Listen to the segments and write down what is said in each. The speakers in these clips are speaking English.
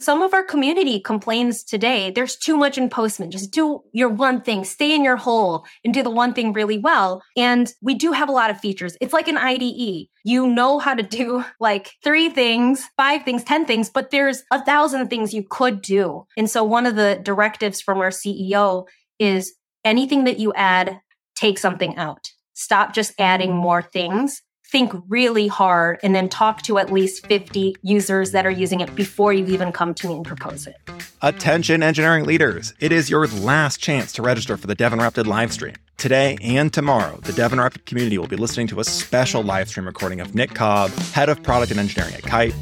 Some of our community complains today there's too much in Postman. Just do your one thing, stay in your hole and do the one thing really well. And we do have a lot of features. It's like an IDE. You know how to do like three things, five things, 10 things, but there's a thousand things you could do. And so one of the directives from our CEO is anything that you add, take something out. Stop just adding more things think really hard and then talk to at least 50 users that are using it before you even come to me and propose it. Attention engineering leaders, it is your last chance to register for the Dev live stream. Today and tomorrow, the Dev community will be listening to a special live stream recording of Nick Cobb, head of product and engineering at Kite.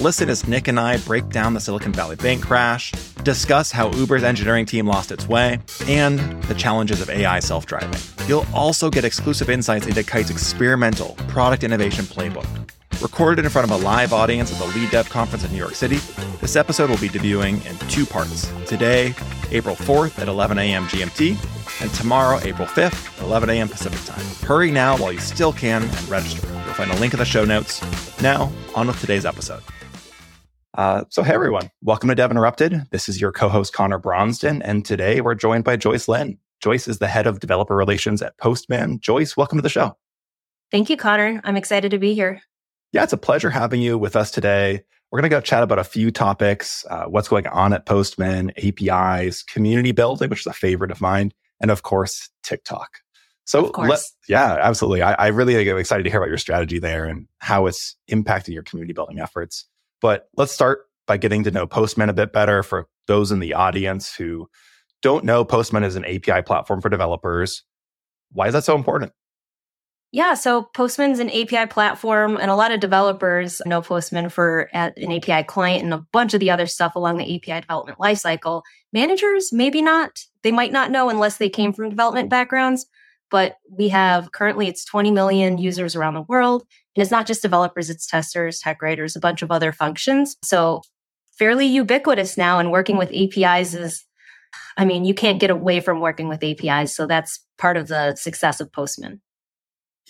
Listen as Nick and I break down the Silicon Valley Bank crash, discuss how Uber's engineering team lost its way, and the challenges of AI self driving. You'll also get exclusive insights into Kite's experimental product innovation playbook. Recorded in front of a live audience at the Lead Dev Conference in New York City, this episode will be debuting in two parts. Today, April 4th at 11 a.m. GMT, and tomorrow, April 5th at 11 a.m. Pacific Time. Hurry now while you still can and register. You'll find a link in the show notes. Now, on with today's episode. Uh, so, hey everyone, welcome to Dev Interrupted. This is your co host, Conor Bronsdon, and today we're joined by Joyce Lin. Joyce is the head of developer relations at Postman. Joyce, welcome to the show. Thank you, Connor. I'm excited to be here. Yeah, it's a pleasure having you with us today. We're going to go chat about a few topics uh, what's going on at Postman, APIs, community building, which is a favorite of mine, and of course, TikTok. So, let, yeah, absolutely. I, I really am excited to hear about your strategy there and how it's impacting your community building efforts. But let's start by getting to know Postman a bit better for those in the audience who don't know Postman is an API platform for developers. Why is that so important? Yeah, so Postman's an API platform, and a lot of developers know Postman for uh, an API client and a bunch of the other stuff along the API development lifecycle. Managers, maybe not. They might not know unless they came from development backgrounds. But we have currently it's 20 million users around the world. And it's not just developers, it's testers, tech writers, a bunch of other functions. So fairly ubiquitous now and working with APIs is, I mean, you can't get away from working with APIs. So that's part of the success of Postman.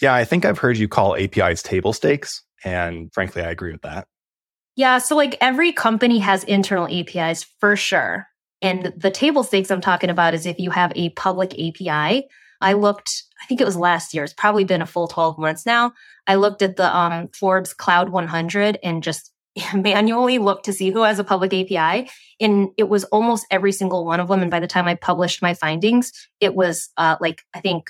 Yeah, I think I've heard you call APIs table stakes. And frankly, I agree with that. Yeah. So, like every company has internal APIs for sure. And the table stakes I'm talking about is if you have a public API I looked, I think it was last year. It's probably been a full 12 months now. I looked at the um, Forbes Cloud 100 and just manually looked to see who has a public API. And it was almost every single one of them. And by the time I published my findings, it was uh, like, I think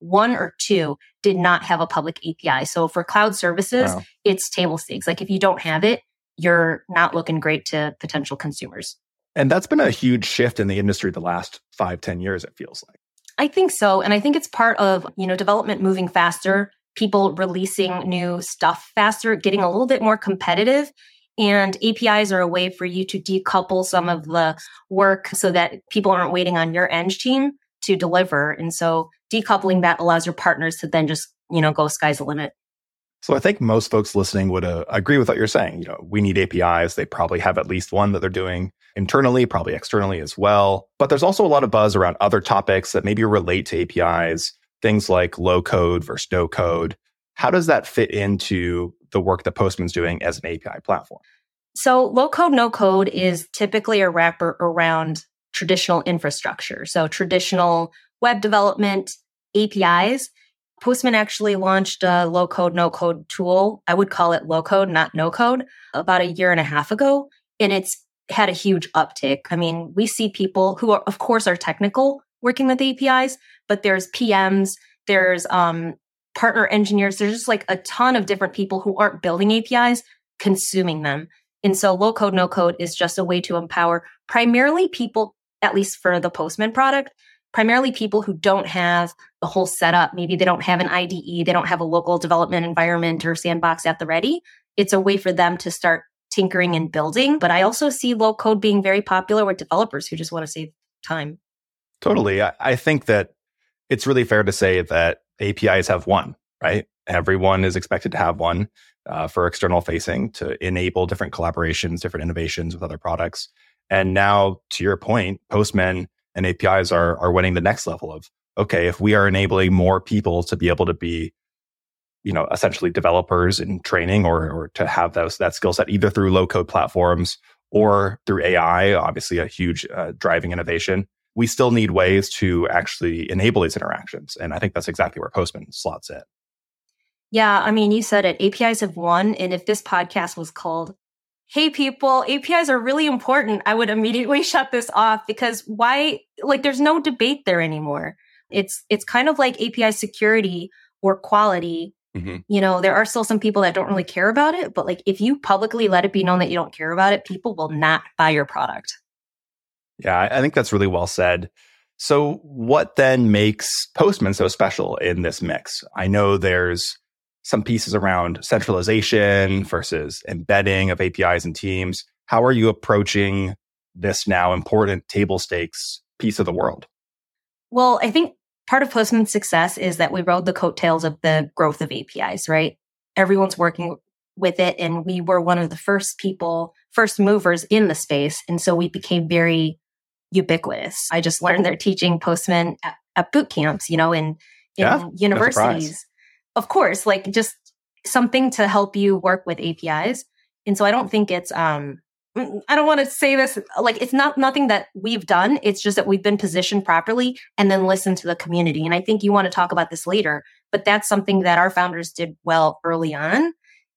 one or two did not have a public API. So for cloud services, wow. it's table stakes. Like if you don't have it, you're not looking great to potential consumers. And that's been a huge shift in the industry the last five, ten years, it feels like. I think so. And I think it's part of, you know, development moving faster, people releasing new stuff faster, getting a little bit more competitive. And APIs are a way for you to decouple some of the work so that people aren't waiting on your eng team to deliver. And so decoupling that allows your partners to then just, you know, go sky's the limit. So I think most folks listening would uh, agree with what you're saying. You know, we need APIs. They probably have at least one that they're doing internally, probably externally as well. But there's also a lot of buzz around other topics that maybe relate to APIs, things like low code versus no code. How does that fit into the work that Postman's doing as an API platform? So low code, no code is typically a wrapper around traditional infrastructure. So traditional web development, APIs, Postman actually launched a low code, no code tool. I would call it low code, not no code, about a year and a half ago. And it's had a huge uptick. I mean, we see people who are, of course, are technical working with APIs, but there's PMs, there's um, partner engineers. There's just like a ton of different people who aren't building APIs, consuming them. And so low code, no code is just a way to empower primarily people, at least for the Postman product, primarily people who don't have the whole setup. Maybe they don't have an IDE, they don't have a local development environment or sandbox at the ready. It's a way for them to start tinkering and building. But I also see low code being very popular with developers who just want to save time. Totally. I, think that it's really fair to say that APIs have one, right? Everyone is expected to have one uh, for external facing to enable different collaborations, different innovations with other products. And now, to your point, Postman and APIs are are winning the next level of okay, if we are enabling more people to be able to be you know essentially developers in training or or to have those that skill set either through low code platforms or through AI, obviously a huge uh, driving innovation. We still need ways to actually enable these interactions. And I think that's exactly where Postman slots in. Yeah, I mean, you said it. APIs have won. And if this podcast was called, Hey people, APIs are really important, I would immediately shut this off because why? Like, there's no debate there anymore. It's, it's kind of like API security or quality. Mm-hmm. You know, there are still some people that don't really care about it, but like if you publicly let it be known that you don't care about it, people will not buy your product. Yeah, I think that's really well said. So, what then makes Postman so special in this mix? I know there's some pieces around centralization versus embedding of APIs and teams. How are you approaching this now important table stakes piece of the world? Well, I think part of Postman's success is that we rode the coattails of the growth of APIs, right? Everyone's working with it. And we were one of the first people, first movers in the space. And so we became very ubiquitous. I just learned they're teaching Postman at, at boot camps, you know, in, in yeah, universities of course, like just something to help you work with APIs. And so I don't think it's um Mm, I don't want to say this like it's not nothing that we've done. It's just that we've been positioned properly and then listen to the community. And I think you want to talk about this later, but that's something that our founders did well early on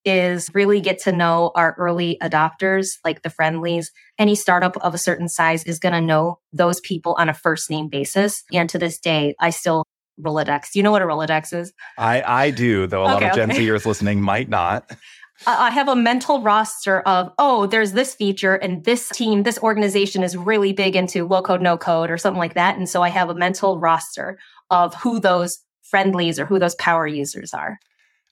is really get to know our early adopters, like the friendlies. Any startup of a certain size is going to know those people on a first name basis. And to this day, I still Rolodex. Do you know what a Rolodex is? I, I do, though a okay, lot of Gen okay. Zers listening might not. I have a mental roster of, oh, there's this feature and this team, this organization is really big into low code, no code or something like that. And so I have a mental roster of who those friendlies or who those power users are.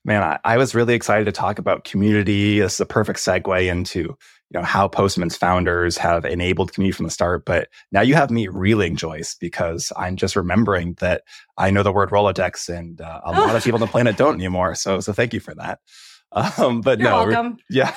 Man, I, I was really excited to talk about community. This is a perfect segue into you know how Postman's founders have enabled community from the start. But now you have me reeling, Joyce, because I'm just remembering that I know the word Rolodex, and uh, a lot of people on the planet don't anymore. So, so thank you for that. Um, but You're no, welcome. yeah,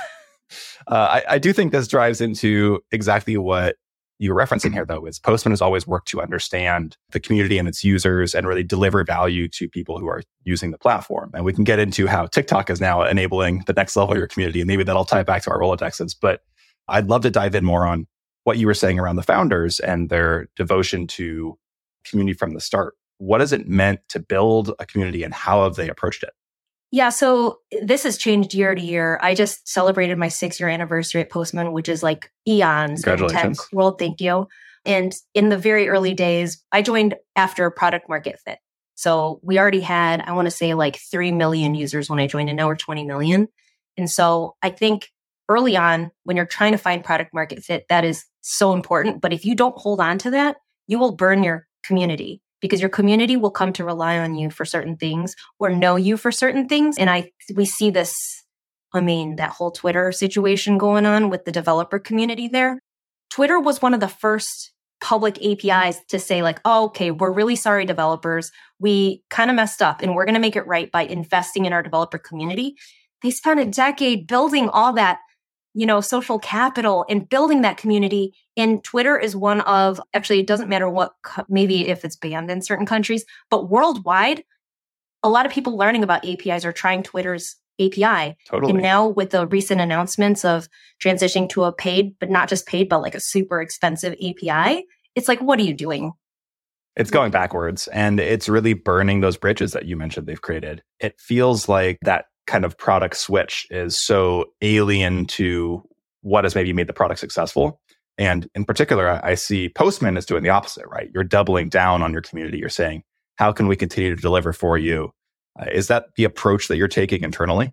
uh, I, I do think this drives into exactly what you're referencing here, though, is Postman has always worked to understand the community and its users and really deliver value to people who are using the platform. And we can get into how TikTok is now enabling the next level of your community. And maybe that'll tie back to our Rolodexes. But I'd love to dive in more on what you were saying around the founders and their devotion to community from the start what has it meant to build a community and how have they approached it? Yeah, so this has changed year to year. I just celebrated my six year anniversary at Postman, which is like eons in tech world. Thank you. And in the very early days, I joined after product market fit. So we already had, I want to say like 3 million users when I joined, and now we're 20 million. And so I think early on, when you're trying to find product market fit, that is so important. But if you don't hold on to that, you will burn your community because your community will come to rely on you for certain things or know you for certain things. And I, we see this, I mean, that whole Twitter situation going on with the developer community there. Twitter was one of the first public APIs to say, like, oh, okay, we're really sorry, developers. We kind of messed up and we're going to make it right by investing in our developer community. They spent a decade building all that you know, social capital and building that community. And Twitter is one of, actually, it doesn't matter what, maybe if it's banned in certain countries, but worldwide, a lot of people learning about APIs are trying Twitter's API. Totally. And now with the recent announcements of transitioning to a paid, but not just paid, but like a super expensive API, it's like, what are you doing? It's going backwards and it's really burning those bridges that you mentioned they've created. It feels like that kind of product switch is so alien to what has maybe made the product successful. And in particular, I see Postman is doing the opposite, right? You're doubling down on your community. You're saying, how can we continue to deliver for you? Uh, is that the approach that you're taking internally?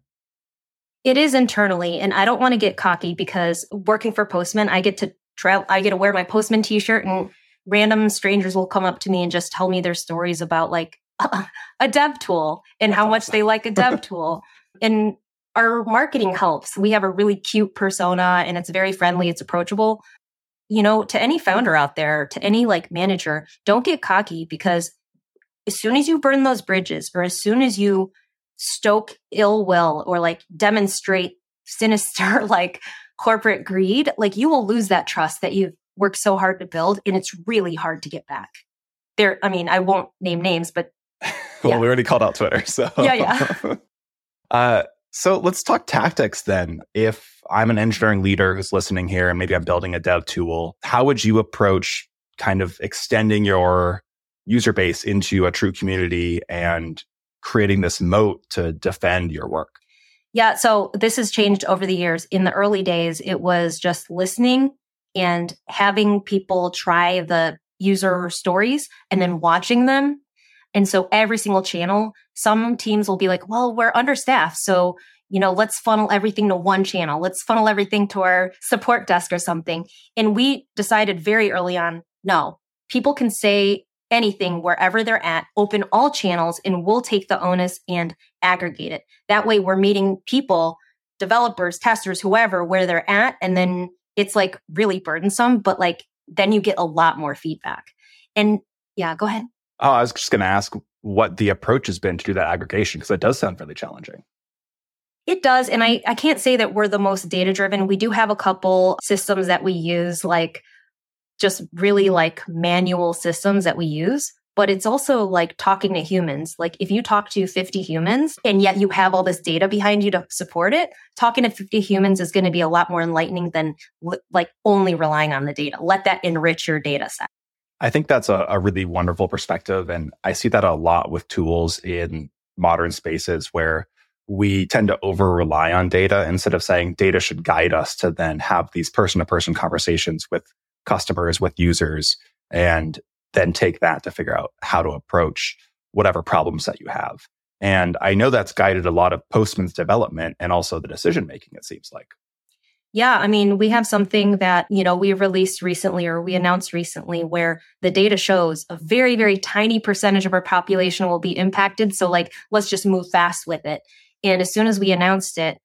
It is internally. And I don't want to get cocky because working for Postman, I get to travel, I get to wear my Postman t shirt and random strangers will come up to me and just tell me their stories about like a dev tool and how much they like a dev tool. And our marketing helps. We have a really cute persona and it's very friendly, it's approachable. You know, to any founder out there, to any like manager, don't get cocky because as soon as you burn those bridges or as soon as you stoke ill will or like demonstrate sinister like corporate greed, like you will lose that trust that you've worked so hard to build and it's really hard to get back. There, I mean, I won't name names, but well, yeah. we already called out Twitter. So yeah, yeah. Uh, So let's talk tactics then. If I'm an engineering leader who's listening here and maybe I'm building a dev tool, how would you approach kind of extending your user base into a true community and creating this moat to defend your work? Yeah, so this has changed over the years. In the early days, it was just listening and having people try the user stories and then watching them and so every single channel, some teams will be like, well, we're understaffed. So, you know, let's funnel everything to one channel. Let's funnel everything to our support desk or something. And we decided very early on, no, people can say anything wherever they're at, open all channels, and we'll take the onus and aggregate it. That way we're meeting people, developers, testers, whoever, where they're at. And then it's like really burdensome, but like then you get a lot more feedback. And yeah, go ahead. Oh, I was just going to ask what the approach has been to do that aggregation because it does sound really challenging. It does. And I, I can't say that we're the most data driven. We do have a couple systems that we use, like just really like manual systems that we use. But it's also like talking to humans. Like if you talk to 50 humans and yet you have all this data behind you to support it, talking to 50 humans is going to be a lot more enlightening than like only relying on the data. Let that enrich your data set. I think that's a, a really wonderful perspective. And I see that a lot with tools in modern spaces where we tend to over rely on data instead of saying data should guide us to then have these person to person conversations with customers, with users, and then take that to figure out how to approach whatever problems that you have. And I know that's guided a lot of Postman's development and also the decision making, it seems like. Yeah, I mean, we have something that, you know, we released recently or we announced recently where the data shows a very, very tiny percentage of our population will be impacted. So, like, let's just move fast with it. And as soon as we announced it,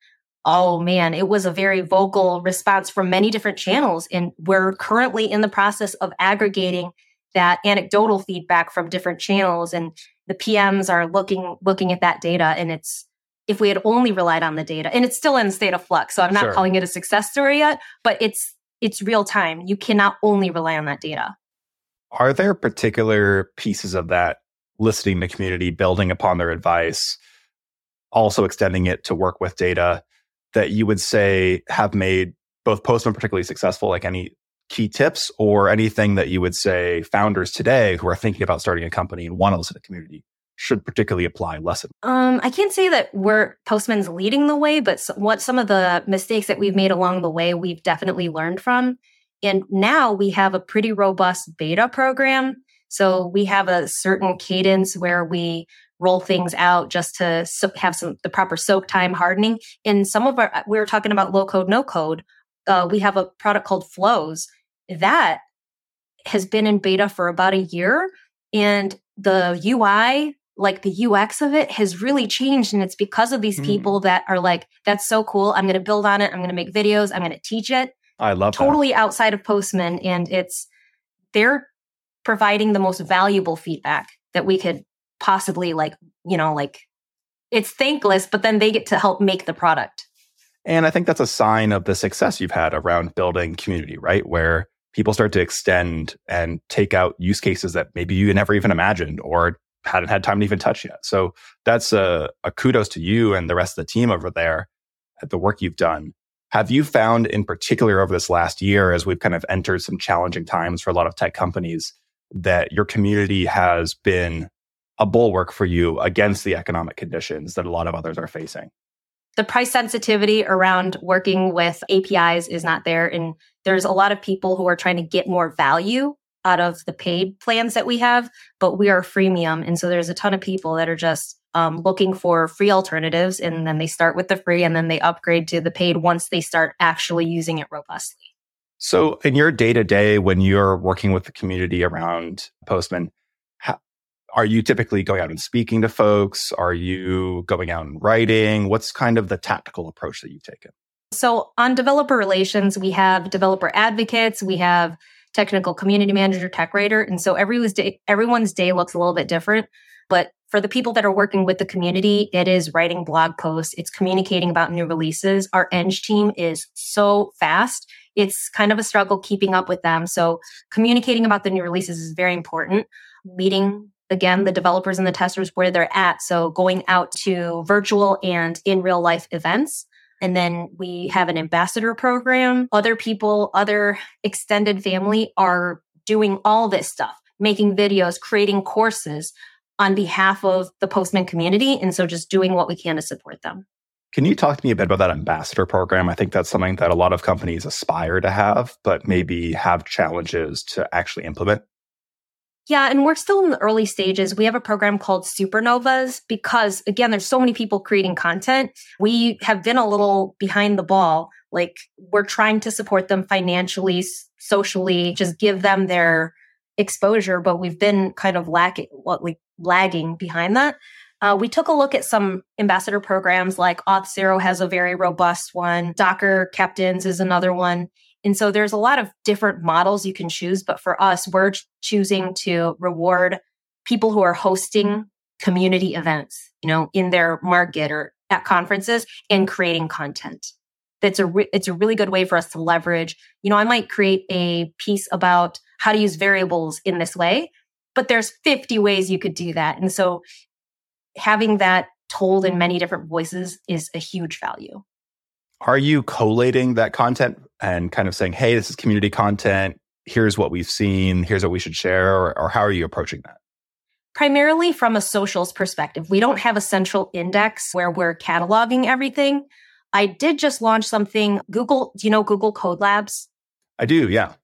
oh man, it was a very vocal response from many different channels. And we're currently in the process of aggregating that anecdotal feedback from different channels. And the PMs are looking looking at that data and it's if we had only relied on the data and it's still in state of flux so i'm not sure. calling it a success story yet but it's it's real time you cannot only rely on that data are there particular pieces of that listening the community building upon their advice also extending it to work with data that you would say have made both postman particularly successful like any key tips or anything that you would say founders today who are thinking about starting a company and want to listen to the community should particularly apply lesson? Um, I can't say that we're Postman's leading the way, but what some of the mistakes that we've made along the way, we've definitely learned from. And now we have a pretty robust beta program. So we have a certain cadence where we roll things out just to have some the proper soak time hardening. In some of our, we were talking about low code, no code. Uh, we have a product called Flows that has been in beta for about a year, and the UI like the UX of it has really changed. And it's because of these mm. people that are like, that's so cool. I'm going to build on it. I'm going to make videos. I'm going to teach it. I love totally that. outside of Postman. And it's, they're providing the most valuable feedback that we could possibly like, you know, like it's thankless, but then they get to help make the product. And I think that's a sign of the success you've had around building community, right? Where people start to extend and take out use cases that maybe you never even imagined or hadn't had time to even touch yet. So that's a, a kudos to you and the rest of the team over there at the work you've done. Have you found in particular over this last year, as we've kind of entered some challenging times for a lot of tech companies, that your community has been a bulwark for you against the economic conditions that a lot of others are facing? The price sensitivity around working with APIs is not there. And there's a lot of people who are trying to get more value out of the paid plans that we have, but we are freemium. And so there's a ton of people that are just um, looking for free alternatives. And then they start with the free and then they upgrade to the paid once they start actually using it robustly. So, in your day to day, when you're working with the community around Postman, how, are you typically going out and speaking to folks? Are you going out and writing? What's kind of the tactical approach that you've taken? So, on developer relations, we have developer advocates, we have technical community manager, tech writer. And so everyone's day, everyone's day looks a little bit different. But for the people that are working with the community, it is writing blog posts. It's communicating about new releases. Our Eng team is so fast. It's kind of a struggle keeping up with them. So communicating about the new releases is very important. Meeting again, the developers and the testers where they're at. So going out to virtual and in real life events. And then we have an ambassador program. Other people, other extended family are doing all this stuff, making videos, creating courses on behalf of the Postman community. And so just doing what we can to support them. Can you talk to me a bit about that ambassador program? I think that's something that a lot of companies aspire to have, but maybe have challenges to actually implement. Yeah, and we're still in the early stages. We have a program called Supernovas because, again, there's so many people creating content. We have been a little behind the ball. Like, we're trying to support them financially, socially, just give them their exposure, but we've been kind of lacking, like lagging behind that. Uh, we took a look at some ambassador programs like Auth0 has a very robust one. Docker Captains is another one. And so there's a lot of different models you can choose. But for us, we're choosing mm. to reward people who are hosting mm-hmm. community events, you know, in their market or at conferences and creating content. That's a re- it's a really good way for us to leverage. You know, I might create a piece about how to use variables in this way, but there's 50 ways you could do that. And so having that told in mm-hmm. many different voices is a huge value. Are you collating that content and kind of saying, hey, this is community content. Here's what we've seen. Here's what we should share. Or, or how are you approaching that? Primarily from a socials perspective. We don't have a central index where we're cataloging everything. I did just launch something. Google, do you know Google Code Labs? I do, yeah.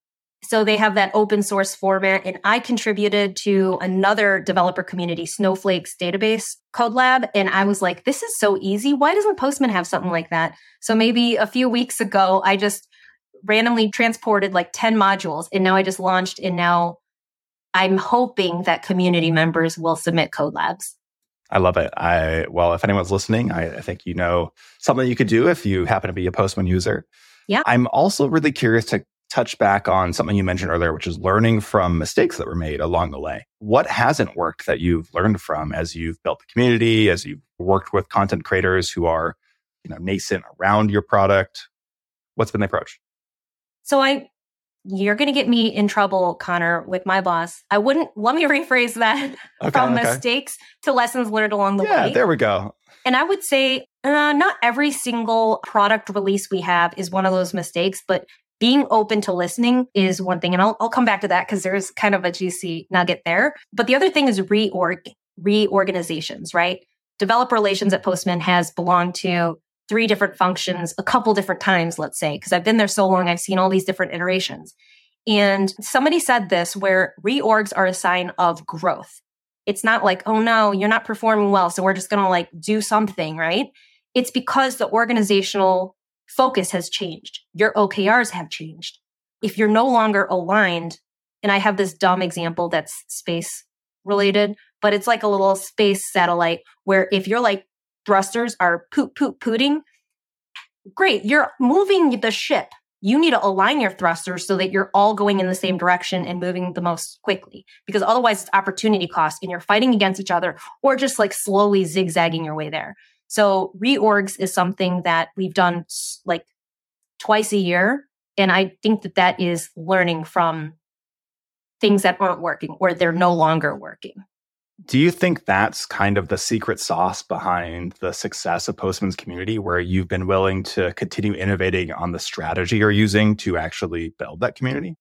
So they have that open source format. And I contributed to another developer community, Snowflake's database code lab. And I was like, this is so easy. Why doesn't Postman have something like that? So maybe a few weeks ago, I just randomly transported like 10 modules and now I just launched and now I'm hoping that community members will submit code labs. I love it. I well, if anyone's listening, I, I think you know something you could do if you happen to be a Postman user. Yeah. I'm also really curious to touch back on something you mentioned earlier, which is learning from mistakes that were made along the way. What hasn't worked that you've learned from as you've built the community, as you've worked with content creators who are, you know, nascent around your product? What's been the approach? So I you're going to get me in trouble, Conor, with my boss. I wouldn't, let me rephrase that okay, from okay. mistakes to lessons learned along the yeah, way. Yeah, there we go. And I would say uh, not every single product release we have is one of those mistakes, but being open to listening is one thing. And I'll, I'll come back to that because there's kind of a juicy nugget there. But the other thing is reorg, reorganizations, right? Developer relations at Postman has belonged to three different functions a couple different times, let's say, because I've been there so long, I've seen all these different iterations. And somebody said this where reorgs are a sign of growth. It's not like, oh no, you're not performing well. So we're just going to like do something, right? It's because the organizational focus has changed. Your OKRs have changed. If you're no longer aligned, and I have this dumb example that's space related, but it's like a little space satellite where if you're like thrusters are poop, poop, pooting, great, you're moving the ship. You need to align your thrusters so that you're all going in the same direction and moving the most quickly because otherwise it's opportunity cost and you're fighting against each other or just like slowly zigzagging your way there. So reorgs is something that we've done like twice a year. And I think that that is learning from things that aren't working or they're no longer working. Do you think that's kind of the secret sauce behind the success of Postman's community, where you've been willing to continue innovating on the strategy you're using to actually build that community?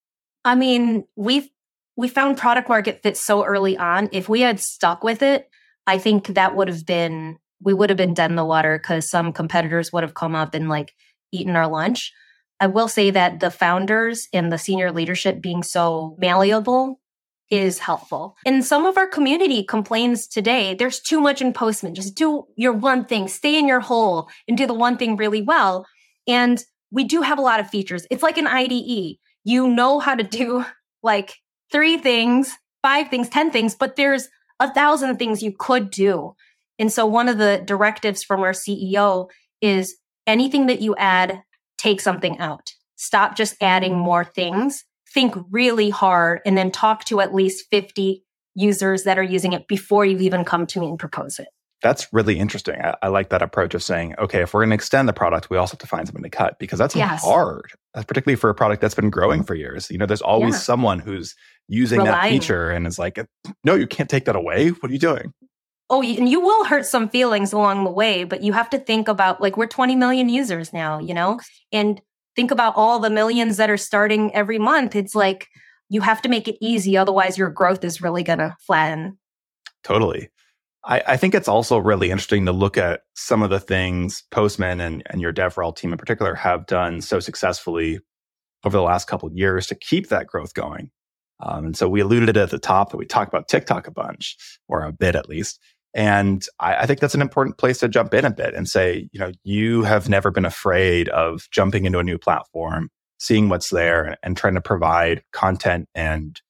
I mean, we've we found product market fit so early on. If we had stuck with it, I think that would have been we would have been dead in the water because some competitors would have come up and like eaten our lunch. I will say that the founders and the senior leadership being so malleable is helpful. And some of our community complains today there's too much in Postman. Just do your one thing, stay in your hole and do the one thing really well. And we do have a lot of features. It's like an IDE. You know how to do like three things, five things, 10 things, but there's a thousand things you could do. And so one of the directives from our CEO is anything that you add, take something out. Stop just adding more things. Think really hard and then talk to at least 50 users that are using it before you even come to me and propose it. That's really interesting. I, I, like that approach of saying, okay, if we're going to extend the product, we also have to find something to cut because that's yes. hard, that's particularly for a product that's been growing for years. You know, there's always yeah. someone who's using Relying. that feature and is like, no, you can't take that away. What are you doing? Oh, and you will hurt some feelings along the way, but you have to think about like we're 20 million users now, you know, and think about all the millions that are starting every month. It's like you have to make it easy. Otherwise, your growth is really going to flatten. Totally. I, I, think it's also really interesting to look at some of the things Postman and, and your DevRel team in particular have done so successfully over the last couple of years to keep that growth going. Um, and so we alluded at the top that we talk about TikTok a bunch, or a bit at least. And I, I, think that's an important place to jump in a bit and say, you know, you have never been afraid of jumping into a new platform, seeing what's there, and trying to provide content and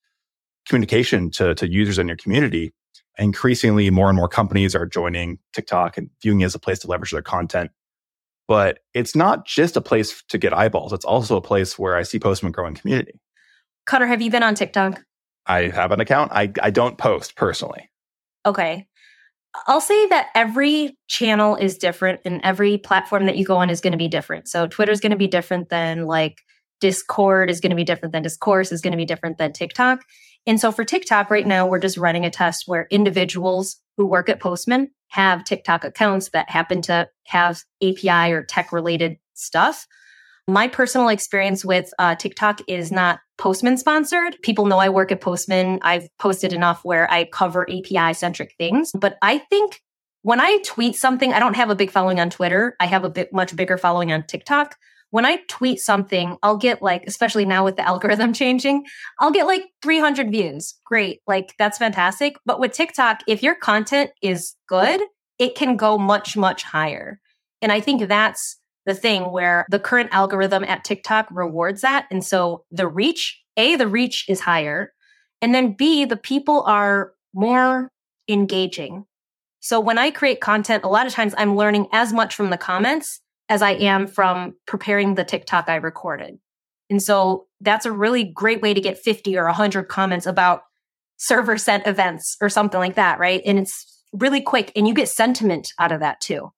communication to, to users in your community. Increasingly, more and more companies are joining TikTok and viewing it as a place to leverage their content. But it's not just a place to get eyeballs. It's also a place where I see Postman growing community. Cutter, have you been on TikTok? I have an account. I, I don't post personally. Okay. I'll say that every channel is different and every platform that you go on is going to be different. So Twitter is going to be different than like Discord is going to be different than Discourse is going to be different than TikTok. And so for TikTok right now, we're just running a test where individuals who work at Postman have TikTok accounts that happen to have API or tech related stuff. My personal experience with uh, TikTok is not Postman sponsored. People know I work at Postman. I've posted enough where I cover API centric things. But I think when I tweet something, I don't have a big following on Twitter. I have a bit much bigger following on TikTok. When I tweet something, I'll get like, especially now with the algorithm changing, I'll get like 300 views. Great. Like that's fantastic. But with TikTok, if your content is good, it can go much, much higher. And I think that's the thing where the current algorithm at TikTok rewards that. And so the reach, A, the reach is higher. And then B, the people are more engaging. So when I create content, a lot of times I'm learning as much from the comments as I am from preparing the TikTok I recorded. And so that's a really great way to get 50 or 100 comments about server sent events or something like that, right? And it's really quick and you get sentiment out of that too.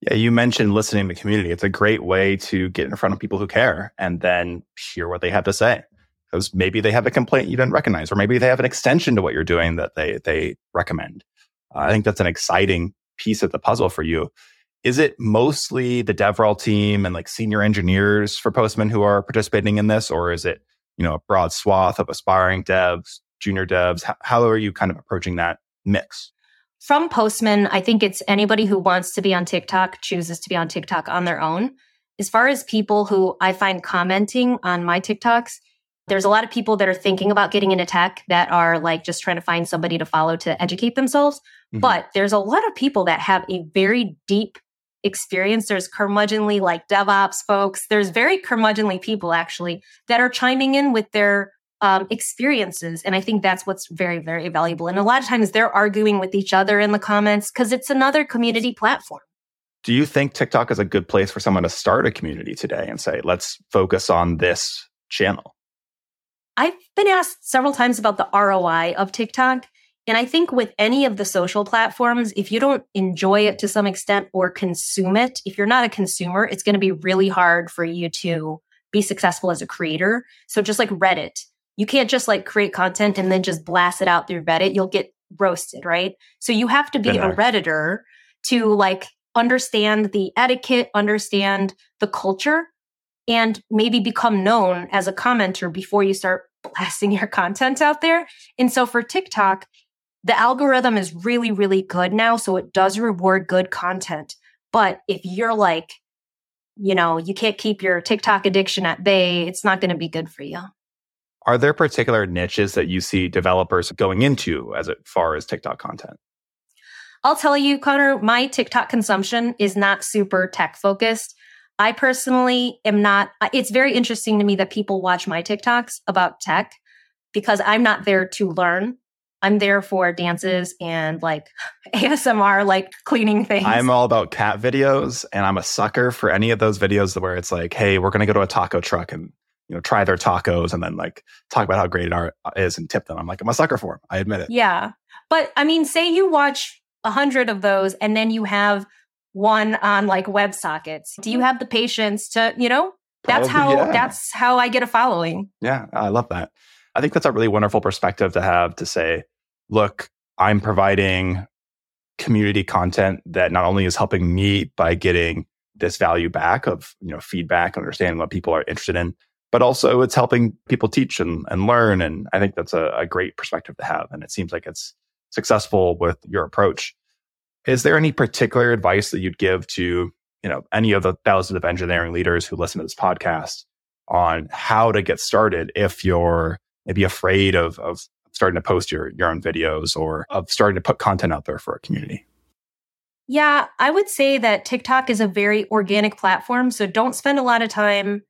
Yeah, you mentioned listening to community. It's a great way to get in front of people who care and then hear what they have to say. Because maybe they have a complaint you didn't recognize, or maybe they have an extension to what you're doing that they they recommend. Uh, I think that's an exciting piece of the puzzle for you. Is it mostly the DevRel team and like senior engineers for Postman who are participating in this, or is it you know a broad swath of aspiring devs, junior devs? How, how are you kind of approaching that mix? From Postman, I think it's anybody who wants to be on TikTok chooses to be on TikTok on their own. As far as people who I find commenting on my TikToks, there's a lot of people that are thinking about getting into tech that are like just trying to find somebody to follow to educate themselves. Mm-hmm. But there's a lot of people that have a very deep experience. There's curmudgeonly like DevOps folks. There's very curmudgeonly people actually that are chiming in with their um, experiences. And I think that's what's very, very valuable. And a lot of times they're arguing with each other in the comments because it's another community platform. Do you think TikTok is a good place for someone to start a community today and say, let's focus on this channel? I've been asked several times about the ROI of TikTok. And I think with any of the social platforms, if you don't enjoy it to some extent or consume it, if you're not a consumer, it's going to be really hard for you to be successful as a creator. So just like Reddit, you can't just like create content and then just blast it out through Reddit. You'll get roasted, right? So you have to be a Redditor to like understand the etiquette, understand the culture, and maybe become known as a commenter before you start blasting your content out there. And so for TikTok, the algorithm is really, really good now. So it does reward good content. But if you're like, you know, you can't keep your TikTok addiction at bay, it's not going to be good for you. Are there particular niches that you see developers going into as far as TikTok content? I'll tell you, Conor, my TikTok consumption is not super tech focused. I personally am not, it's very interesting to me that people watch my TikToks about tech because I'm not there to learn. I'm there for dances and like ASMR, like cleaning things. I'm all about cat videos and I'm a sucker for any of those videos where it's like, hey, we're going to go to a taco truck and you know, try their tacos and then like talk about how great it uh, is and tip them. I'm like, I'm a sucker for them. I admit it. Yeah. But I mean, say you watch a hundred of those, and then you have one on like WebSockets. Do you mm-hmm. have the patience to, you know, that's Probably, how yeah. that's how I get a following. Yeah, I love that. I think that's a really wonderful perspective to have to say, look, I'm providing community content that not only is helping me by getting this value back of you know feedback understanding what people are interested in but also it's helping people teach and, and learn and i think that's a, a great perspective to have and it seems like it's successful with your approach is there any particular advice that you'd give to you know any of the thousands of engineering leaders who listen to this podcast on how to get started if you're maybe afraid of, of starting to post your, your own videos or of starting to put content out there for a community? Yeah, I would say that TikTok is a very organic platform. So don't spend a lot of time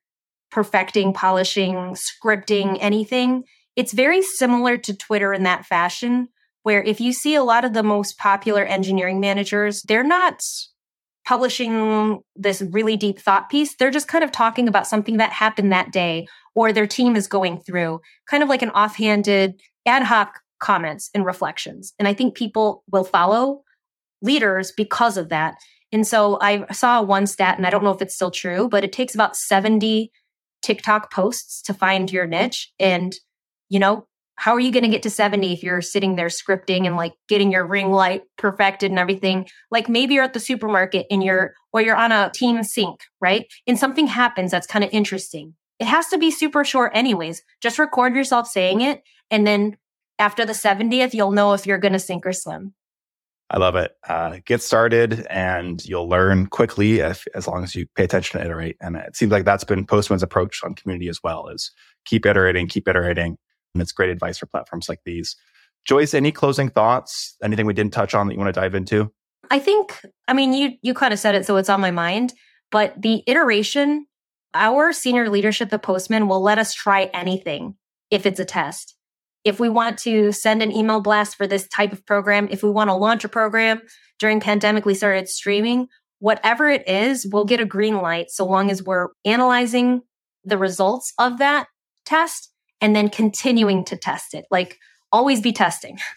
perfecting, polishing, scripting anything. It's very similar to Twitter in that fashion, where if you see a lot of the most popular engineering managers, they're not publishing this really deep thought piece. They're just kind of talking about something that happened that day or their team is going through, kind of like an offhanded ad hoc comments and reflections. And I think people will follow leaders because of that. And so I saw one stat, and I don't know if it's still true, but it takes about 70 TikTok posts to find your niche. And, you know, how are you going to get to 70 if you're sitting there scripting and like getting your ring light perfected and everything? Like maybe you're at the supermarket and you're, or you're on a team sync, right? And something happens that's kind of interesting. It has to be super short, anyways. Just record yourself saying it. And then after the 70th, you'll know if you're going to sink or swim. I love it. Uh, get started and you'll learn quickly if, as long as you pay attention to iterate. And it seems like that's been Postman's approach on community as well is keep iterating, keep iterating. And it's great advice for platforms like these. Joyce, any closing thoughts? Anything we didn't touch on that you want to dive into? I think, I mean, you, you kind of said it, so it's on my mind, but the iteration, our senior leadership at Postman will let us try anything if it's a test if we want to send an email blast for this type of program, if we want to launch a program during pandemic, we started streaming, whatever it is, we'll get a green light so long as we're analyzing the results of that test and then continuing to test it. Like always be testing.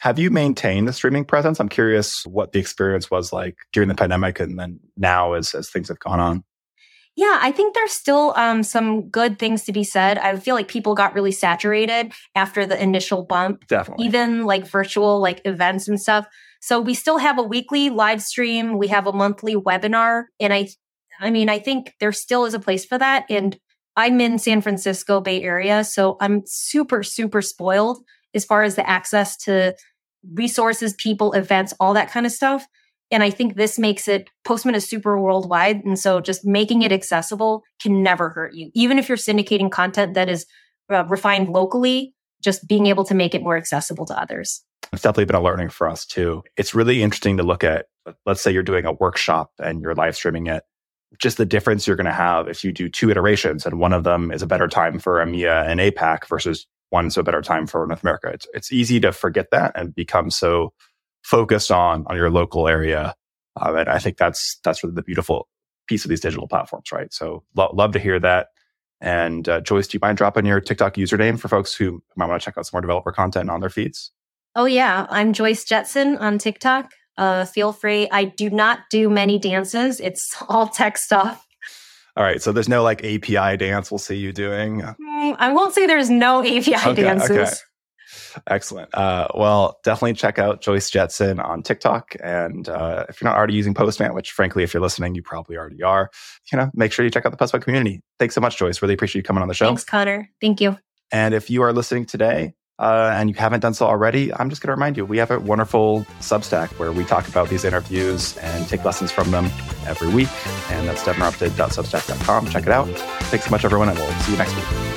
Have you maintained the streaming presence? I'm curious what the experience was like during the pandemic and then now as, as things have gone on. Yeah, I think there's still um, some good things to be said. I feel like people got really saturated after the initial bump. Definitely. Even like virtual like events and stuff. So we still have a weekly live stream. We have a monthly webinar. And I I mean, I think there still is a place for that. And I'm in San Francisco Bay Area. So I'm super, super spoiled as far as the access to resources, people, events, all that kind of stuff. And I think this makes it, Postman is super worldwide. And so just making it accessible can never hurt you. Even if you're syndicating content that is uh, refined locally, just being able to make it more accessible to others. It's definitely been a learning for us too. It's really interesting to look at, let's say you're doing a workshop and you're live streaming it, just the difference you're going to have if you do two iterations and one of them is a better time for EMEA and APAC versus one's a better time for North America. It's, it's easy to forget that and become so focused on on your local area. Um, and I think that's that's really the beautiful piece of these digital platforms, right? So lo- love to hear that. And uh, Joyce, do you mind dropping your TikTok username for folks who might want to check out some more developer content on their feeds? Oh yeah, I'm Joyce Jetson on TikTok. Uh, feel free. I do not do many dances. It's all tech stuff. All right, so there's no like API dance we'll see you doing. Mm, I won't say there's no API okay, dances. Okay. Excellent. Uh, well, definitely check out Joyce Jetson on TikTok. And uh, if you're not already using Postman, which frankly, if you're listening, you probably already are, you know, make sure you check out the Postman community. Thanks so much, Joyce. Really appreciate you coming on the show. Thanks, Conor. Thank you. And if you are listening today, uh, and you haven't done so already, I'm just going to remind you we have a wonderful Substack where we talk about these interviews and take lessons from them every week. And that's devinterrupted.substack.com. Check it out. Thanks so much, everyone, and we'll see you next week.